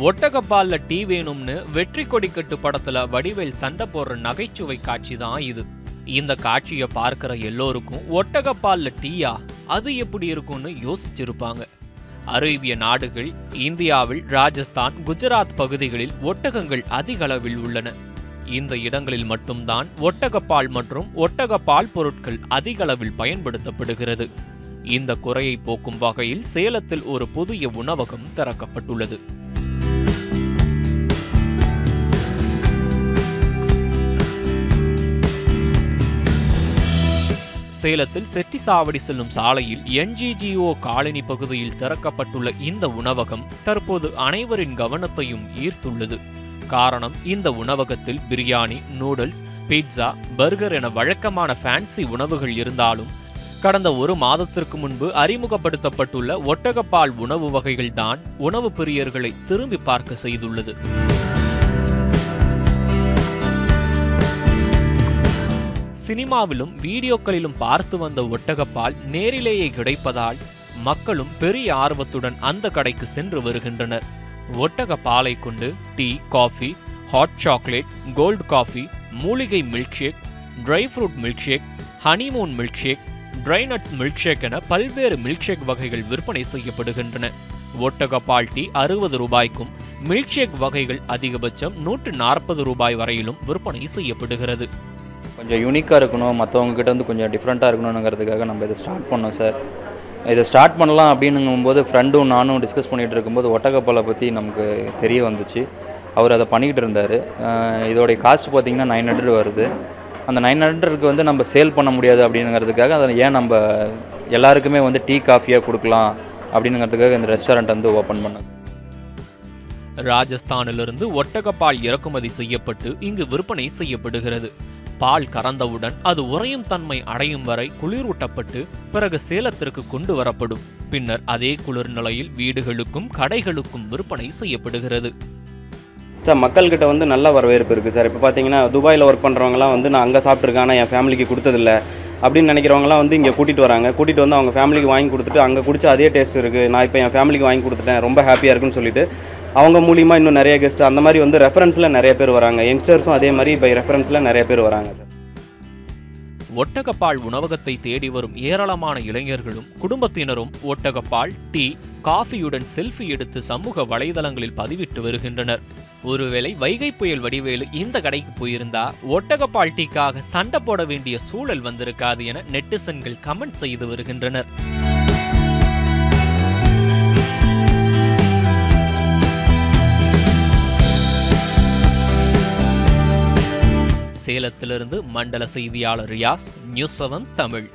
ஒட்டகப்பால்ல tea வேணும்னு வெற்றி கொடிக்கட்டு படத்துல வடிவேல் சண்டை போடுற நகைச்சுவை காட்சி தான் இது. இந்த காட்சியை பார்க்கிற எல்லோருக்கும் ஒட்டகப்பால்ல டீயா? அது எப்படி இருக்கும்னு யோசிச்சிருப்பாங்க. அரேபிய நாடுகள் இந்தியாவில் ராஜஸ்தான் குஜராத் பகுதிகளில் ஒட்டகங்கள் அதிக அளவில் உள்ளன. இந்த இடங்களில் மட்டும்தான் ஒட்டகப்பால் மற்றும் ஒட்டகப்பால் பொருட்கள் அதிக அளவில் பயன்படுத்தப்படுகிறது. இந்த குறையை போக்கும் வகையில் சேலத்தில் ஒரு புதிய உணவகம் திறக்கப்பட்டுள்ளது. சேலத்தில் செட்டி சாவடி செல்லும் சாலையில் என்ஜிஜிஓ காலனி பகுதியில் திறக்கப்பட்டுள்ள இந்த உணவகம் தற்போது அனைவரின் கவனத்தையும் ஈர்த்துள்ளது. காரணம் இந்த உணவகத்தில் பிரியாணி நூடுல்ஸ் பீட்சா பர்கர் என வழக்கமான ஃபேன்சி உணவுகள் இருந்தாலும் கடந்த ஒரு மாதத்திற்கு முன்பு அறிமுகப்படுத்தப்பட்டுள்ள ஒட்டகப்பால் உணவு வகைகள்தான் உணவு பிரியர்களை திரும்பி பார்க்க செய்துள்ளது. சினிமாவிலும் வீடியோக்களிலும் பார்த்து வந்த ஒட்டகப்பால் நேரிலேயே கிடைப்பதால் மக்களும் பெரிய ஆர்வத்துடன் அந்த கடைக்கு சென்று வருகின்றனர். ஒட்டக பாலை கொண்டு tea coffee hot chocolate cold coffee மூலிகை milk shake dry fruit milk shake honeymoon milk shake dry nuts milk shake என பல்வேறு மில்க் ஷேக் வகைகள் விற்பனை செய்யப்படுகின்றன. ஒட்டக பால் டீ அறுபது ரூபாய்க்கும் மில்க் ஷேக் வகைகள் அதிகபட்சம் நூற்று நாற்பது ரூபாய் வரையிலும் விற்பனை செய்யப்படுகிறது. கொஞ்சம் யூனிக்காக இருக்கணும் மற்றவங்ககிட்ட வந்து கொஞ்சம் டிஃப்ரெண்ட்டாக இருக்கணுங்கிறதுக்காக நம்ம இதை ஸ்டார்ட் பண்ணோம் சார் இதை ஸ்டார்ட் பண்ணலாம் அப்படின்னுங்கும்போது ஃப்ரெண்டும் நானும் டிஸ்கஸ் பண்ணிகிட்டு இருக்கும்போது ஒட்டகப்பாலை பற்றி நமக்கு தெரிய வந்துச்சு. அவர் அதை பண்ணிக்கிட்டு இருந்தார். இதோடைய காஸ்ட் பார்த்தீங்கன்னா நைன் ஹண்ட்ரட் வருது. அந்த நைன் ஹண்ட்ரடுக்கு வந்து நம்ம சேல் பண்ண முடியாது அப்படிங்கிறதுக்காக அதை ஏன் நம்ம எல்லாருக்குமே வந்து டீ காஃபியாக கொடுக்கலாம் அப்படிங்கிறதுக்காக இந்த ரெஸ்டாரண்ட் வந்து ஓப்பன் பண்ணோம். ராஜஸ்தானிலிருந்து ஒட்டகப்பால் இறக்குமதி செய்யப்பட்டு இங்கு விற்பனை செய்யப்படுகிறது. பால் கறந்தவுடன் அது உறையும் தன்மை அடையும் வரை குளிரூட்டப்பட்டு பிறகு சேலத்திற்கு கொண்டு வரப்படும். பின்னர் அதே குளிர் நிலையில் வீடுகளுக்கும் கடைகளுக்கும் விற்பனை செய்யப்படுகிறது. சார் மக்கள்கிட்ட வந்து நல்ல வரவேற்பு இருக்குது சார். இப்போ பார்த்தீங்கன்னா துபாயில் ஒர்க் பண்ணுறவங்கலாம் வந்து நான் அங்கே சாப்பிட்ருக்கேன் ஆனால் என் ஃபேமிலிக்கு கொடுத்ததில்ல. அப்படின்னு நினைக்கிறவங்களாம் வந்து இங்கே கூட்டிகிட்டு வராங்க. கூட்டிகிட்டு வந்து அவங்க ஃபேமிலிக்கு வாங்கி கொடுத்துட்டு அங்கே குடிச்ச அதே டேஸ்ட் இருக்குது நான் இப்போ என் ஃபேமிலிக்கு வாங்கி கொடுத்துட்டேன். ரொம்ப ஹாப்பியாக இருக்குன்னு சொல்லிட்டு அவங்க மூலியமாக இன்னும் நிறைய கெஸ்ட் அந்த மாதிரி வந்து ரெஃபரன்ஸில் நிறைய பேர் வராங்க. யங்ஸ்டர்ஸும் அதே மாதிரி பை ரெஃபரன்ஸில் நிறைய பேர் வராங்க சார் ஒட்டகப்பால் உணவகத்தை தேடி வரும் ஏராளமான இளைஞர்களும் குடும்பத்தினரும் ஒட்டகப்பால் டீ காஃபியுடன் செல்ஃபி எடுத்து சமூக வலைதளங்களில் பதிவிட்டு வருகின்றனர். ஒருவேளை வைகை புயல் வடிவேலு இந்த கடைக்கு போயிருந்தா ஒட்டகப்பால் டீக்காக சண்டை போட வேண்டிய சூழல் வந்திருக்காது என நெட்டிசன்கள் கமெண்ட் செய்து வருகின்றனர். மாநிலத்திலிருந்து மண்டல செய்தியாளர் ரியாஸ் நியூஸ் செவன் தமிழ்.